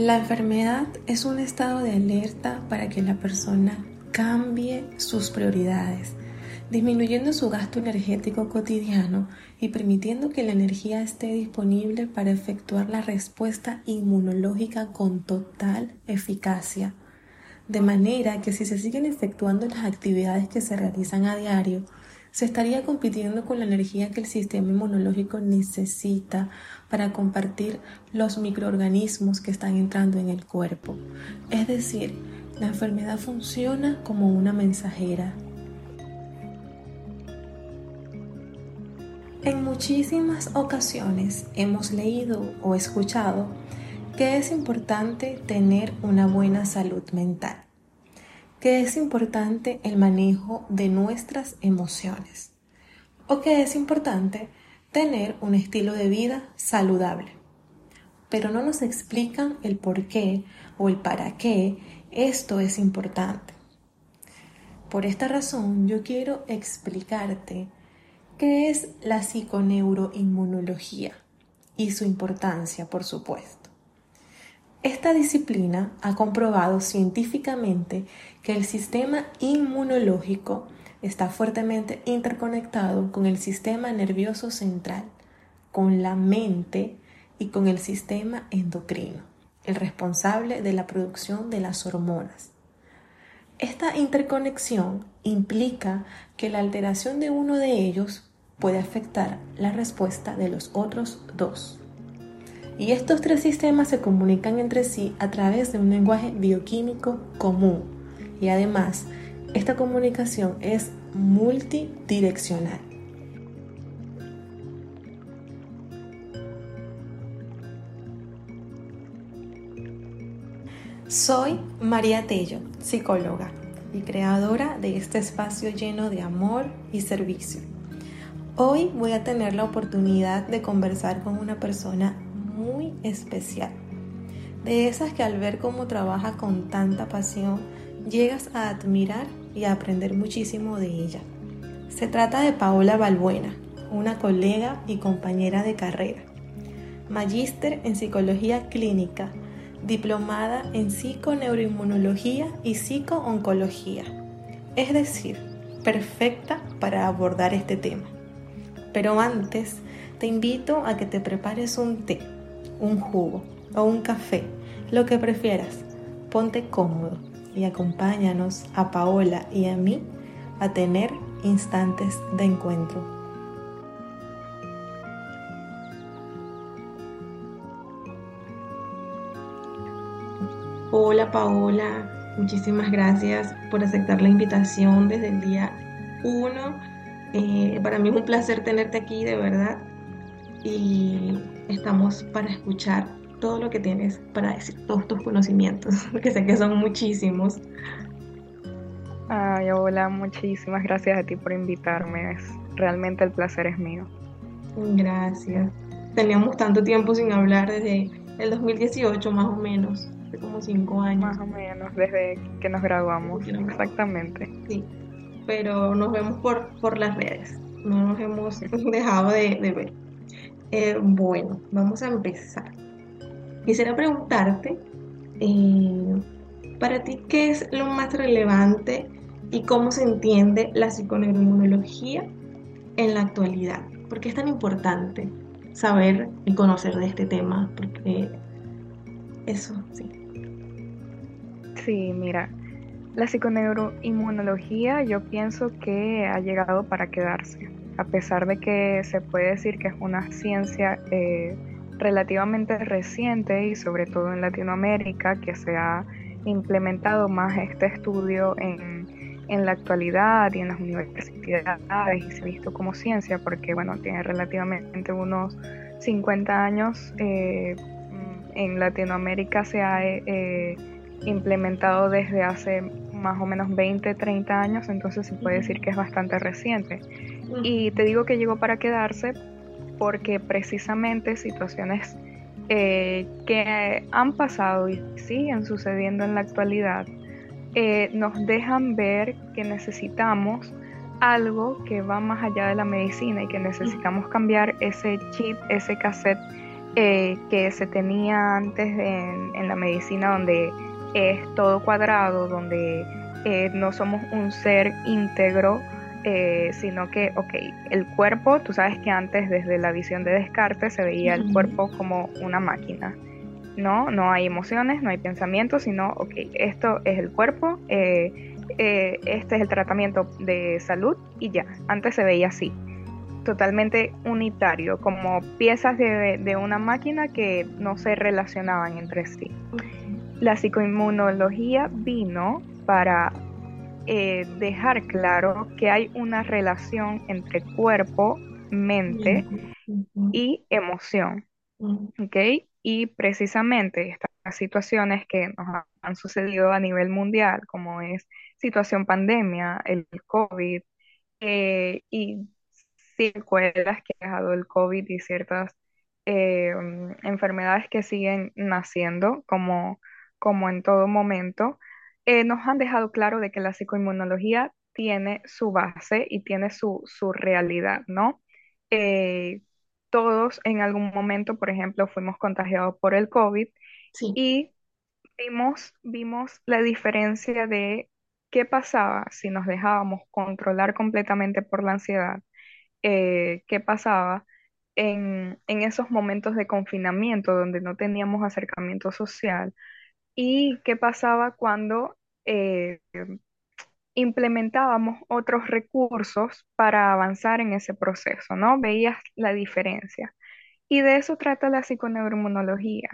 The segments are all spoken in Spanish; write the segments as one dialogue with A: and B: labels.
A: La enfermedad es un estado de alerta para que la persona cambie sus prioridades, disminuyendo su gasto energético cotidiano y permitiendo que la energía esté disponible para efectuar la respuesta inmunológica con total eficacia. De manera que si se siguen efectuando las actividades que se realizan a diario, se estaría compitiendo con la energía que el sistema inmunológico necesita para compartir los microorganismos que están entrando en el cuerpo. Es decir, la enfermedad funciona como una mensajera. En muchísimas ocasiones hemos leído o escuchado que es importante tener una buena salud mental que es importante el manejo de nuestras emociones o que es importante tener un estilo de vida saludable. Pero no nos explican el por qué o el para qué esto es importante. Por esta razón yo quiero explicarte qué es la psiconeuroinmunología y su importancia, por supuesto. Esta disciplina ha comprobado científicamente que el sistema inmunológico está fuertemente interconectado con el sistema nervioso central, con la mente y con el sistema endocrino, el responsable de la producción de las hormonas. Esta interconexión implica que la alteración de uno de ellos puede afectar la respuesta de los otros dos. Y estos tres sistemas se comunican entre sí a través de un lenguaje bioquímico común. Y además, esta comunicación es multidireccional. Soy María Tello, psicóloga y creadora de este espacio lleno de amor y servicio. Hoy voy a tener la oportunidad de conversar con una persona muy especial. De esas que al ver cómo trabaja con tanta pasión, llegas a admirar y a aprender muchísimo de ella. Se trata de Paola Balbuena, una colega y compañera de carrera. Magíster en Psicología Clínica, diplomada en Psiconeuroinmunología y Psicooncología. Es decir, perfecta para abordar este tema. Pero antes, te invito a que te prepares un té un jugo o un café, lo que prefieras. Ponte cómodo y acompáñanos a Paola y a mí a tener instantes de encuentro. Hola Paola, muchísimas gracias por aceptar la invitación desde el día 1. Eh, para mí es un placer tenerte aquí, de verdad. Y estamos para escuchar todo lo que tienes para decir, todos tus conocimientos, porque sé que son muchísimos.
B: Ay, hola, muchísimas gracias a ti por invitarme. Es, realmente el placer es mío.
A: Gracias. Teníamos tanto tiempo sin hablar desde el 2018 más o menos, hace como cinco años.
B: Más o menos, desde que nos graduamos, exactamente.
A: Sí, pero nos vemos por, por las redes, no nos hemos dejado de, de ver. Eh, bueno, vamos a empezar. Quisiera preguntarte, eh, para ti, ¿qué es lo más relevante y cómo se entiende la psiconeuroinmunología en la actualidad? ¿Por qué es tan importante saber y conocer de este tema? Porque eso, sí.
B: Sí, mira, la psiconeuroinmunología yo pienso que ha llegado para quedarse a pesar de que se puede decir que es una ciencia eh, relativamente reciente y sobre todo en Latinoamérica que se ha implementado más este estudio en, la actualidad y en las universidades y se ha visto como ciencia porque bueno tiene relativamente unos 50 años eh, en Latinoamérica se ha eh, implementado desde hace más o menos 20, 30 años, entonces se puede decir que es bastante reciente. Y te digo que llegó para quedarse porque precisamente situaciones eh, que han pasado y siguen sucediendo en la actualidad eh, nos dejan ver que necesitamos algo que va más allá de la medicina y que necesitamos cambiar ese chip, ese cassette eh, que se tenía antes en, la medicina donde es todo cuadrado, donde no somos un ser íntegro, eh, sino que, ok, el cuerpo, tú sabes que antes desde la visión de Descartes se veía el cuerpo como una máquina, ¿no? No hay emociones, no hay pensamientos, sino, ok, esto es el cuerpo, este es el tratamiento de salud y ya, antes se veía así totalmente unitario, como piezas de, una máquina que no se relacionaban entre sí. La psicoinmunología vino para eh, dejar claro que hay una relación entre cuerpo, mente y emoción. Y precisamente estas situaciones que nos han sucedido a nivel mundial, como es situación pandemia, el COVID, eh, y secuelas que ha dejado el COVID y ciertas eh, enfermedades que siguen naciendo, como, como en todo momento, eh, nos han dejado claro de que la psicoinmunología tiene su base y tiene su, realidad, ¿no? Eh, todos en algún momento, por ejemplo, fuimos contagiados por el COVID y vimos, vimos la diferencia de qué pasaba si nos dejábamos controlar completamente por la ansiedad eh, qué pasaba en, esos momentos de confinamiento donde no teníamos acercamiento social y qué pasaba cuando eh, implementábamos otros recursos para avanzar en ese proceso, ¿no? Veías la diferencia. Y de eso trata la psiconeuroinmunología,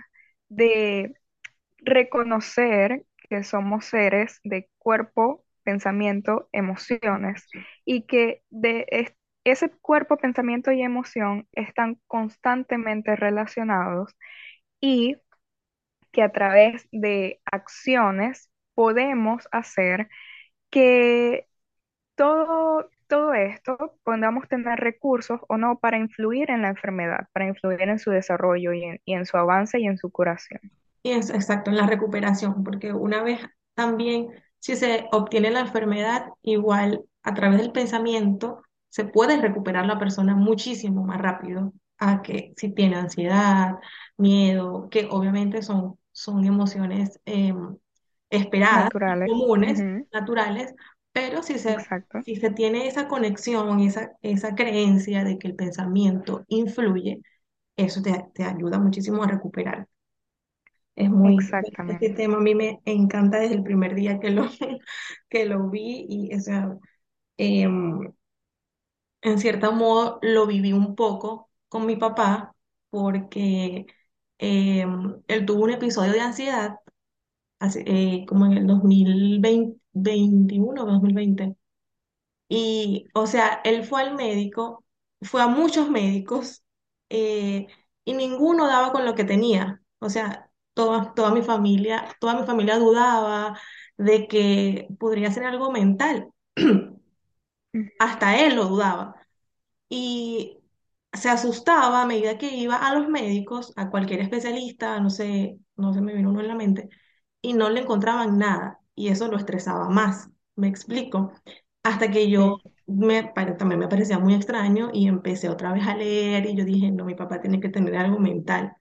B: de reconocer que somos seres de cuerpo, pensamiento, emociones y que de, ese cuerpo, pensamiento y emoción están constantemente relacionados y que a través de acciones podemos hacer que todo, todo esto podamos tener recursos o no para influir en la enfermedad, para influir en su desarrollo y en, y en su avance y en su curación.
C: Y es exacto, en la recuperación, porque una vez también, si se obtiene la enfermedad, igual a través del pensamiento, se puede recuperar la persona muchísimo más rápido a que si tiene ansiedad, miedo, que obviamente son, son emociones em, esperadas, comunes, naturales, pero si se, si se tiene esa conexión, esa, esa creencia de que el pensamiento influye, eso te, te ayuda muchísimo a recuperar. Es muy Exactamente. este tema a mí me encanta desde el primer día que lo, que lo vi y o sea, em, en cierto modo lo viví un poco con mi papá porque em, él tuvo un episodio de ansiedad eh, como en el 2021 o 2020. Y, o sea, él fue al médico, fue a muchos médicos eh, y ninguno daba con lo que tenía. O sea, toda, toda mi familia, toda mi familia dudaba de que podría ser algo mental. Hasta él lo dudaba y se asustaba a medida que iba a los médicos, a cualquier especialista, no sé, no se me vino uno en la mente, y no le encontraban nada y eso lo estresaba más, me explico, hasta que yo me, también me parecía muy extraño y empecé otra vez a leer y yo dije, no, mi papá tiene que tener algo mental.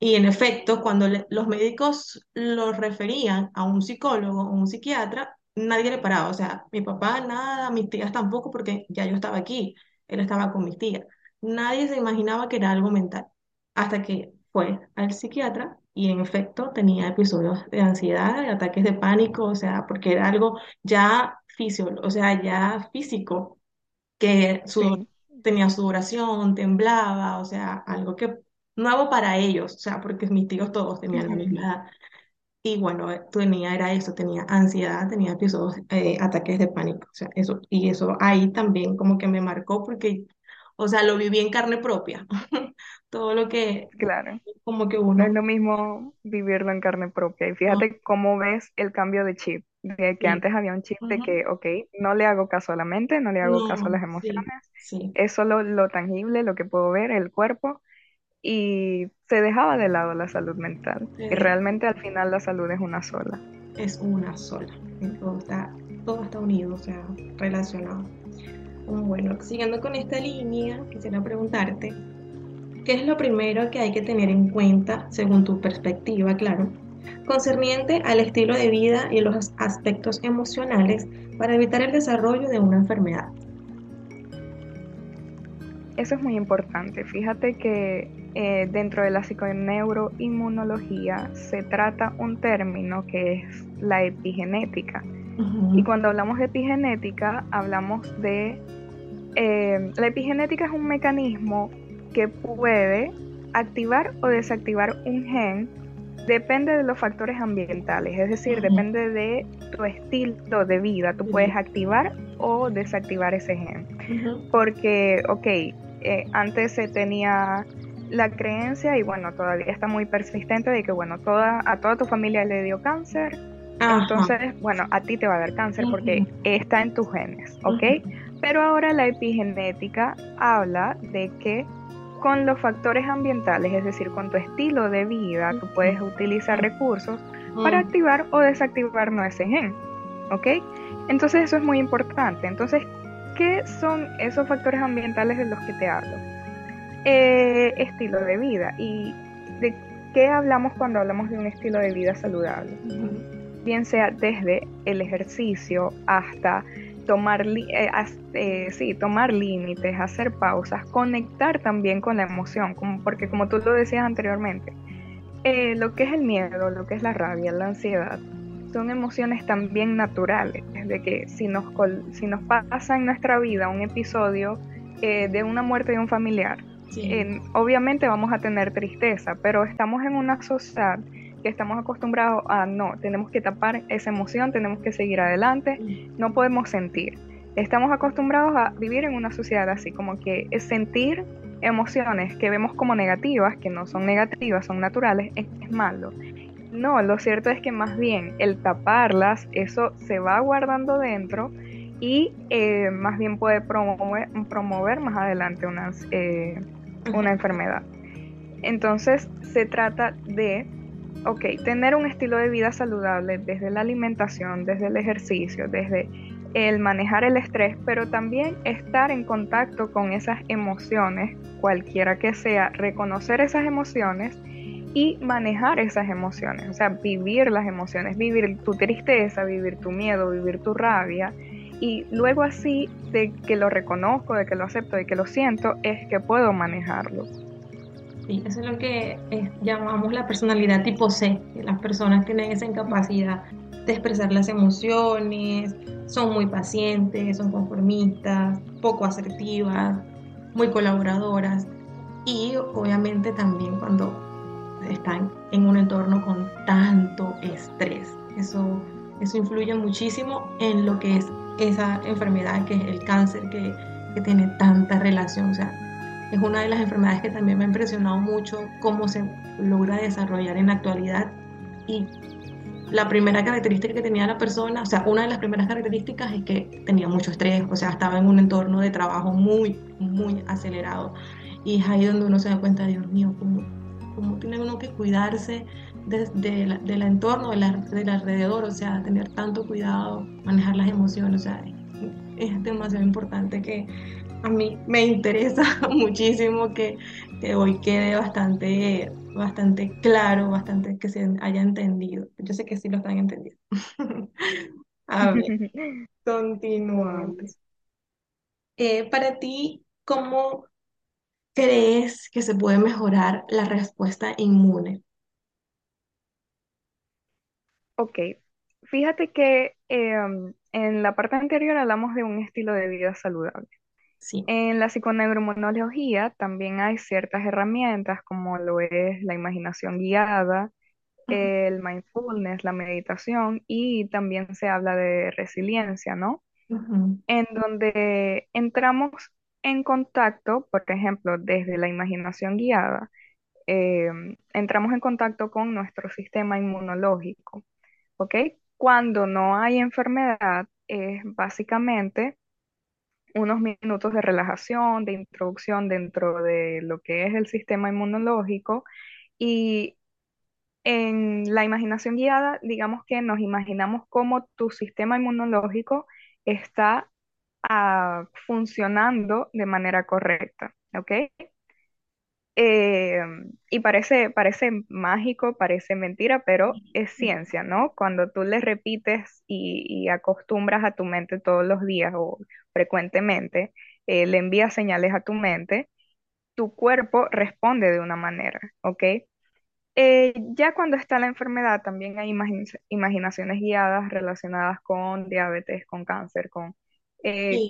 C: Y en efecto, cuando los médicos lo referían a un psicólogo o un psiquiatra, nadie le paraba. O sea, mi papá nada, mis tías tampoco, porque ya yo estaba aquí él estaba con mis tías. Nadie se imaginaba que era algo mental, hasta que fue al psiquiatra y en efecto tenía episodios de ansiedad, de ataques de pánico, o sea, porque era algo ya físico, o sea, ya físico, que su, tenía sudoración, temblaba, o sea, algo que nuevo para ellos, o sea, porque mis tíos todos tenían la misma edad. Y bueno, tenía, era eso, tenía ansiedad, tenía episodios, eh, ataques de pánico, o sea, eso, y eso ahí también como que me marcó porque, o sea, lo viví en carne propia, todo lo que,
B: claro, como que uno... No es lo mismo vivirlo en carne propia, y fíjate cómo ves el cambio de chip, de que antes había un chip de que, ok, no le hago caso a la mente, no le hago caso a las emociones, es solo lo tangible, lo que puedo ver, el cuerpo, y se dejaba de lado la salud mental. Y realmente al final la salud es una sola.
C: Es una sola. Todo está, todo está unido, o sea, relacionado. Bueno, siguiendo con esta línea, quisiera preguntarte, ¿qué es lo primero que hay que tener en cuenta, según tu perspectiva, claro, concerniente al estilo de vida y los aspectos emocionales para evitar el desarrollo de una enfermedad?
B: Eso es muy importante. Fíjate que eh, dentro de la psiconeuroinmunología se trata un término que es la epigenética. Y cuando hablamos de epigenética, hablamos de... Eh, la epigenética es un mecanismo que puede activar o desactivar un gen depende de los factores ambientales, es decir, depende de tu estilo de vida. Tú puedes activar o desactivar ese gen. Porque, ok, eh, antes se tenía la creencia y bueno, todavía está muy persistente de que bueno, toda, a toda tu familia le dio cáncer, entonces bueno, a ti te va a dar cáncer porque está en tus genes, ¿ok? Pero ahora la epigenética habla de que con los factores ambientales, es decir, con tu estilo de vida, tú puedes utilizar recursos para activar o desactivar no ese gen, ¿ok? Entonces eso es muy importante. Entonces, ¿qué son esos factores ambientales de los que te hablo? Eh, estilo de vida. ¿Y de qué hablamos cuando hablamos de un estilo de vida saludable? Bien sea desde el ejercicio hasta tomar, eh, eh, sí, tomar límites, hacer pausas, conectar también con la emoción, como, porque como tú lo decías anteriormente, lo que es el miedo, lo que es la rabia, la ansiedad, son emociones también naturales, de que si nos, si nos pasa en nuestra vida un episodio de una muerte de un familiar, obviamente vamos a tener tristeza, pero estamos en una sociedad que estamos acostumbrados a no, tenemos que tapar esa emoción, tenemos que seguir adelante, no podemos sentir. Estamos acostumbrados a vivir en una sociedad así, como que es sentir emociones que vemos como negativas, que no son negativas, son naturales, es, malo. No, lo cierto es que más bien el taparlas, eso se va guardando dentro y eh, más bien puede promover, promover más adelante unas, eh, una enfermedad. Entonces se trata de, ok, tener un estilo de vida saludable desde la alimentación, desde el ejercicio, desde el manejar el estrés, pero también estar en contacto con esas emociones, cualquiera que sea, reconocer esas emociones y manejar esas emociones, o sea, vivir las emociones, vivir tu tristeza, vivir tu miedo, vivir tu rabia y luego así de que lo reconozco, de que lo acepto, de que lo siento, es que puedo manejarlo.
C: Sí, eso es lo que eh, llamamos la personalidad tipo C, que las personas tienen esa incapacidad de expresar las emociones, son muy pacientes, son conformistas, poco asertivas, muy colaboradoras y obviamente también cuando están en un entorno con tanto estrés. Eso, eso influye muchísimo en lo que es esa enfermedad que es el cáncer que, que tiene tanta relación. O sea, es una de las enfermedades que también me ha impresionado mucho cómo se logra desarrollar en la actualidad. Y la primera característica que tenía la persona, o sea, una de las primeras características es que tenía mucho estrés, o sea, estaba en un entorno de trabajo muy, muy acelerado. Y es ahí donde uno se da cuenta, Dios mío, cómo, cómo tiene uno que cuidarse de, del entorno, del alrededor, o sea, tener tanto cuidado, manejar las emociones, o sea, es demasiado importante que a mí me interesa muchísimo que, hoy quede bastante, bastante claro, bastante que se haya entendido. Yo sé que sí lo están entendiendo. a ver, continuamos. Eh, para ti, ¿cómo crees que se puede mejorar la respuesta inmune?
B: Ok, fíjate que em, en la parte anterior hablamos de un estilo de vida saludable.
C: Sí.
B: En la psiconeuroinmunología también hay ciertas herramientas como lo es la imaginación guiada, el mindfulness, la meditación y también se habla de resiliencia, ¿no? En donde entramos en contacto, por ejemplo, desde la imaginación guiada, em, entramos en contacto con nuestro sistema inmunológico. ¿ok? Cuando no hay enfermedad, es básicamente unos minutos de relajación, de introducción dentro de lo que es el sistema inmunológico y en la imaginación guiada, digamos que nos imaginamos cómo tu sistema inmunológico está ah, funcionando de manera correcta, ¿ok? Eh, y parece, parece mágico, parece mentira, pero es ciencia, ¿no? Cuando tú le repites y, acostumbras a tu mente todos los días o frecuentemente, eh, le envías señales a tu mente, tu cuerpo responde de una manera, ¿ok? Eh, ya cuando está la enfermedad, también hay imaginaciones guiadas relacionadas con diabetes, con cáncer, con,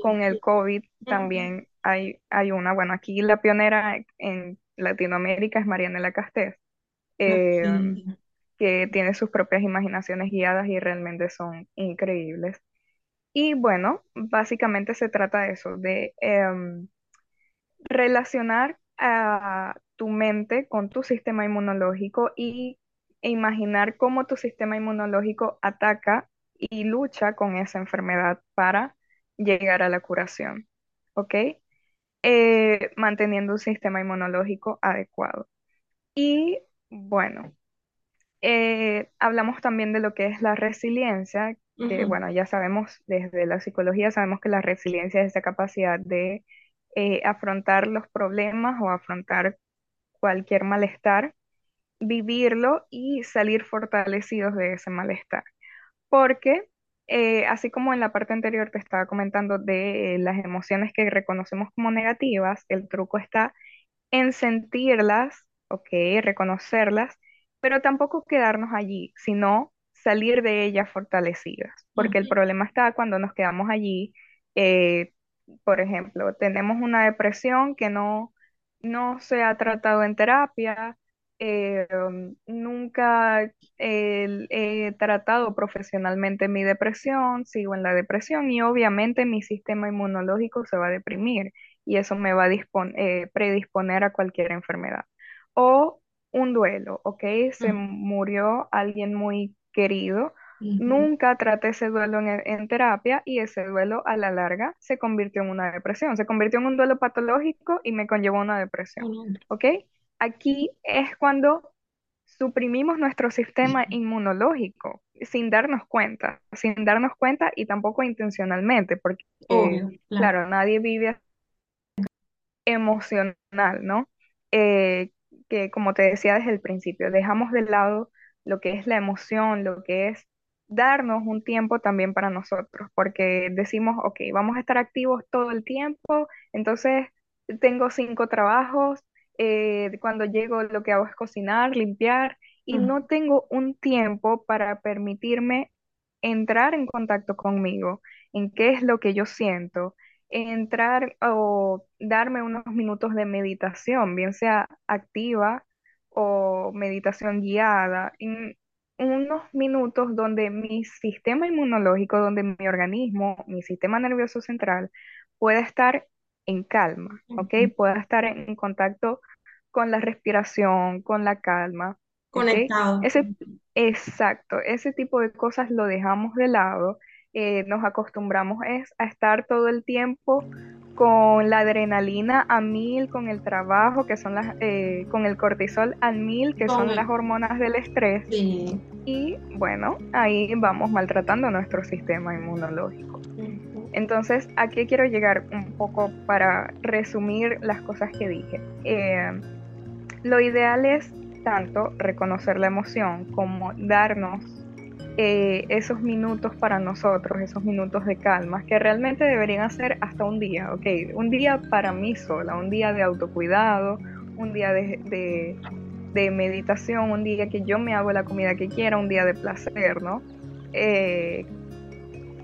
B: con el COVID, también hay, hay una, bueno, aquí la pionera en Latinoamérica es Marianela Castés, eh, que tiene sus propias imaginaciones guiadas y realmente son increíbles. Y bueno, básicamente se trata de eso, de em, relacionar a tu mente con tu sistema inmunológico y e imaginar cómo tu sistema inmunológico ataca y lucha con esa enfermedad para llegar a la curación. ¿Ok? Eh, manteniendo un sistema inmunológico adecuado. Y bueno, eh, hablamos también de lo que es la resiliencia, que bueno, ya sabemos desde la psicología, sabemos que la resiliencia es esa capacidad de eh, afrontar los problemas o afrontar cualquier malestar, vivirlo y salir fortalecidos de ese malestar. Porque eh, así como en la parte anterior te estaba comentando de las emociones que reconocemos como negativas, el truco está en sentirlas, ok, reconocerlas, pero tampoco quedarnos allí, sino salir de ellas fortalecidas, porque el problema está cuando nos quedamos allí, eh, por ejemplo, tenemos una depresión que no, no se ha tratado en terapia, eh, nunca he tratado profesionalmente mi depresión, sigo en la depresión y obviamente mi sistema inmunológico se va a deprimir y eso me va a eh, predisponer a cualquier enfermedad. O un duelo, ¿ok? Se murió alguien muy querido. Nunca traté ese duelo en, terapia y ese duelo a la larga se convirtió en una depresión. Se convirtió en un duelo patológico y me conllevó a una depresión. ¿Ok? Aquí es cuando suprimimos nuestro sistema inmunológico sin darnos cuenta, sin darnos cuenta y tampoco intencionalmente, porque claro. nadie vive emocional, ¿no? Eh, que como te decía desde el principio, dejamos de lado lo que es la emoción, lo que es darnos un tiempo también para nosotros, porque decimos, ok, vamos a estar activos todo el tiempo, entonces tengo cinco trabajos, eh, cuando llego lo que hago es cocinar, limpiar y no tengo un tiempo para permitirme entrar en contacto conmigo, en qué es lo que yo siento, entrar o darme unos minutos de meditación, bien sea activa o meditación guiada, en unos minutos donde mi sistema inmunológico, donde mi organismo, mi sistema nervioso central pueda estar en calma, ¿ok? Pueda estar en contacto con la respiración, con la calma.
C: Conectado.
B: Ese, exacto, ese tipo de cosas lo dejamos de lado. Eh, nos acostumbramos es a estar todo el tiempo con la adrenalina a mil, con el trabajo, que son las, eh, con el cortisol a mil, que son las hormonas del estrés. Y bueno, ahí vamos maltratando nuestro sistema inmunológico. Entonces, ¿a qué quiero llegar un poco para resumir las cosas que dije? Eh, lo ideal es tanto reconocer la emoción como darnos eh, esos minutos para nosotros, esos minutos de calma, que realmente deberían ser hasta un día, ¿ok? Un día para mí sola, un día de autocuidado, un día de, meditación, un día que yo me hago la comida que quiera, un día de placer, ¿no? Eh,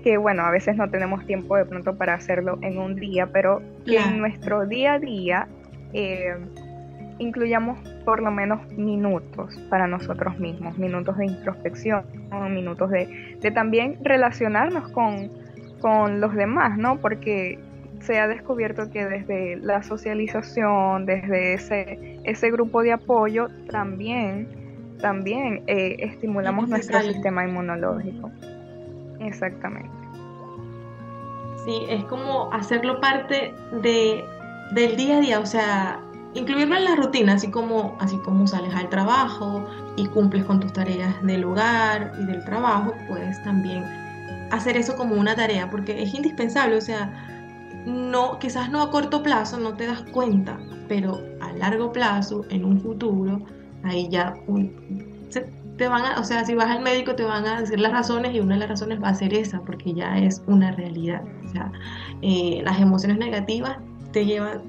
B: que bueno, a veces no tenemos tiempo de pronto para hacerlo en un día, pero que en nuestro día a día eh, incluyamos por lo menos minutos para nosotros mismos, minutos de introspección, minutos de, también relacionarnos con, con los demás, ¿no? Porque se ha descubierto que desde la socialización, desde ese, ese grupo de apoyo, también, también eh, estimulamos nuestro sistema inmunológico. Exactamente.
C: Sí, es como hacerlo parte de, del día a día, o sea, incluirlo en la rutina, así como, así como sales al trabajo y cumples con tus tareas del hogar y del trabajo, puedes también hacer eso como una tarea, porque es indispensable, o sea, no, quizás no a corto plazo, no te das cuenta, pero a
A: largo plazo, en un futuro, ahí ya te van a, o sea, si vas al médico te van a decir las razones y una de las razones va a ser esa, porque ya es una realidad. O sea, eh, las emociones negativas te llevan,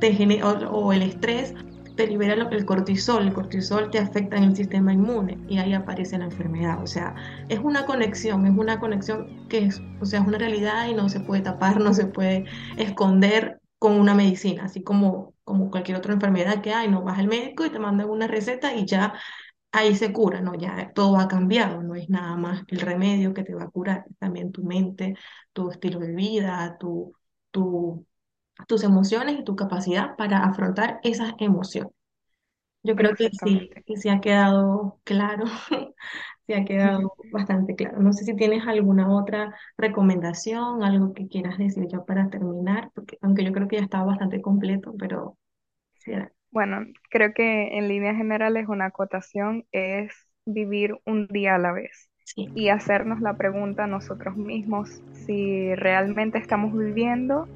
A: te o, el estrés te libera el cortisol, el cortisol te afecta en el sistema inmune y ahí aparece la enfermedad. O sea, es una conexión, es una conexión que es, o sea, es una realidad y no se puede tapar, no se puede esconder con una medicina, así como, como cualquier otra enfermedad que hay, no vas al médico y te mandan una receta y ya ahí se cura, ¿no? Ya todo ha cambiado, no es nada más el remedio que te va a curar, también tu mente, tu estilo de vida, tu, tu, tus emociones y tu capacidad para afrontar esas emociones. Yo creo que sí, que sí ha quedado claro, se ha quedado bastante claro. No sé si tienes alguna otra recomendación, algo que quieras decir ya para terminar, porque aunque yo creo que ya estaba bastante completo, pero sí.
B: Bueno, creo que en líneas generales una acotación es vivir un día a la vez y hacernos la pregunta a nosotros mismos si realmente estamos viviendo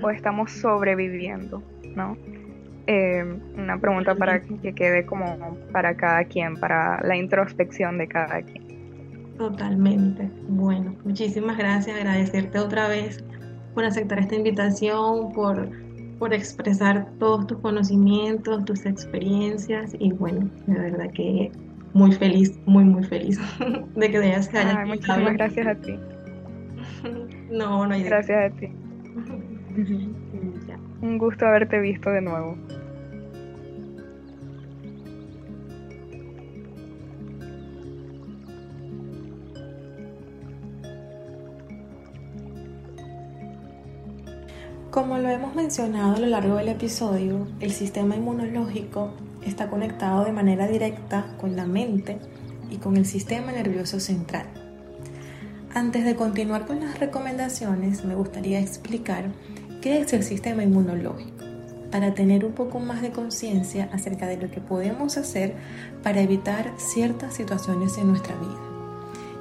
B: o estamos sobreviviendo, ¿no? Eh, una pregunta para que quede como para cada quien, para la introspección de cada quien.
A: Totalmente. Bueno, muchísimas gracias, agradecerte otra vez por aceptar esta invitación, por por expresar todos tus conocimientos, tus experiencias y bueno, de verdad que muy feliz, muy muy feliz de que te hayas
B: Ay, Muchísimas gracias a ti.
A: no, no hay
B: Gracias a ti. Un gusto haberte visto de nuevo.
A: Como lo hemos mencionado a lo largo del episodio, el sistema inmunológico está conectado de manera directa con la mente y con el sistema nervioso central. Antes de continuar con las recomendaciones, me gustaría explicar qué es el sistema inmunológico, para tener un poco más de conciencia acerca de lo que podemos hacer para evitar ciertas situaciones en nuestra vida.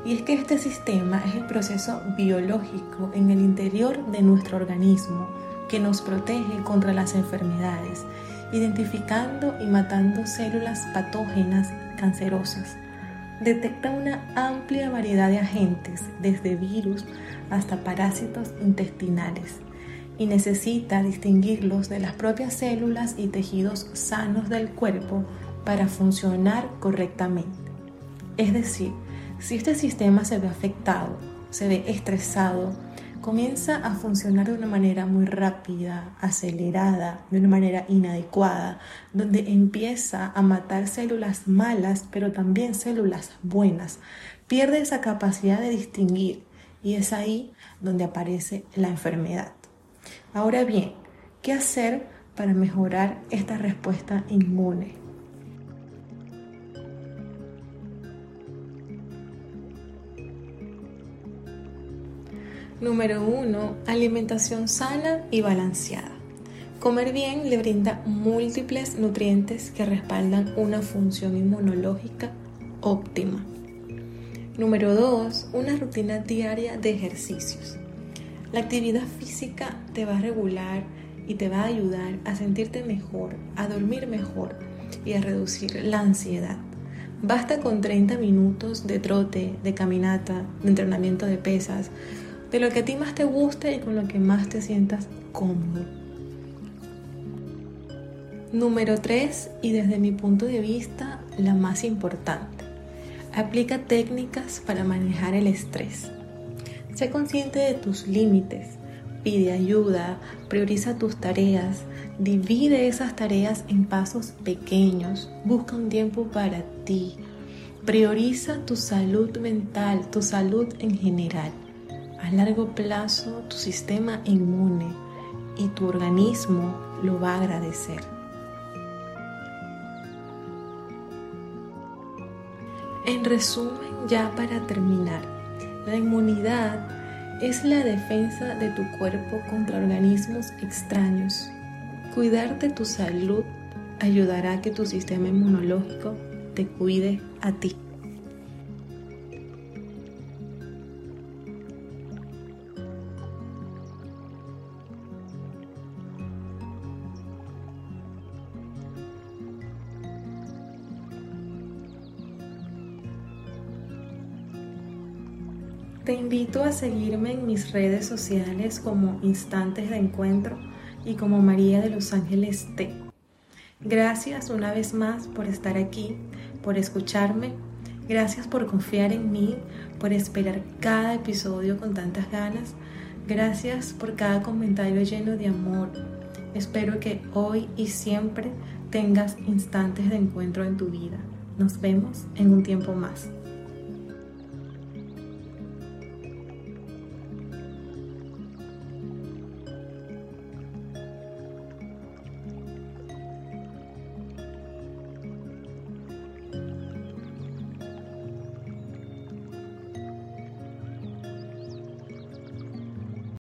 A: Y es que este sistema es el proceso biológico en el interior de nuestro organismo que nos protege contra las enfermedades, identificando y matando células patógenas cancerosas. Detecta una amplia variedad de agentes, desde virus hasta parásitos intestinales, y necesita distinguirlos de las propias células y tejidos sanos del cuerpo para funcionar correctamente. Es decir, si este sistema se ve afectado, se ve estresado, comienza a funcionar de una manera muy rápida, acelerada, de una manera inadecuada, donde empieza a matar células malas, pero también células buenas. Pierde esa capacidad de distinguir y es ahí donde aparece la enfermedad. Ahora bien, ¿qué hacer para mejorar esta respuesta inmune? Número 1. Alimentación sana y balanceada. Comer bien le brinda múltiples nutrientes que respaldan una función inmunológica óptima. Número 2. Una rutina diaria de ejercicios. La actividad física te va a regular y te va a ayudar a sentirte mejor, a dormir mejor y a reducir la ansiedad. Basta con 30 minutos de trote, de caminata, de entrenamiento de pesas de lo que a ti más te guste y con lo que más te sientas cómodo. Número 3, y desde mi punto de vista, la más importante. Aplica técnicas para manejar el estrés. Sé consciente de tus límites. Pide ayuda, prioriza tus tareas, divide esas tareas en pasos pequeños, busca un tiempo para ti, prioriza tu salud mental, tu salud en general a largo plazo tu sistema inmune y tu organismo lo va a agradecer. En resumen, ya para terminar, la inmunidad es la defensa de tu cuerpo contra organismos extraños. Cuidar de tu salud ayudará a que tu sistema inmunológico te cuide a ti. Te invito a seguirme en mis redes sociales como Instantes de Encuentro y como María de los Ángeles T. Gracias una vez más por estar aquí, por escucharme. Gracias por confiar en mí, por esperar cada episodio con tantas ganas. Gracias por cada comentario lleno de amor. Espero que hoy y siempre tengas instantes de encuentro en tu vida. Nos vemos en un tiempo más.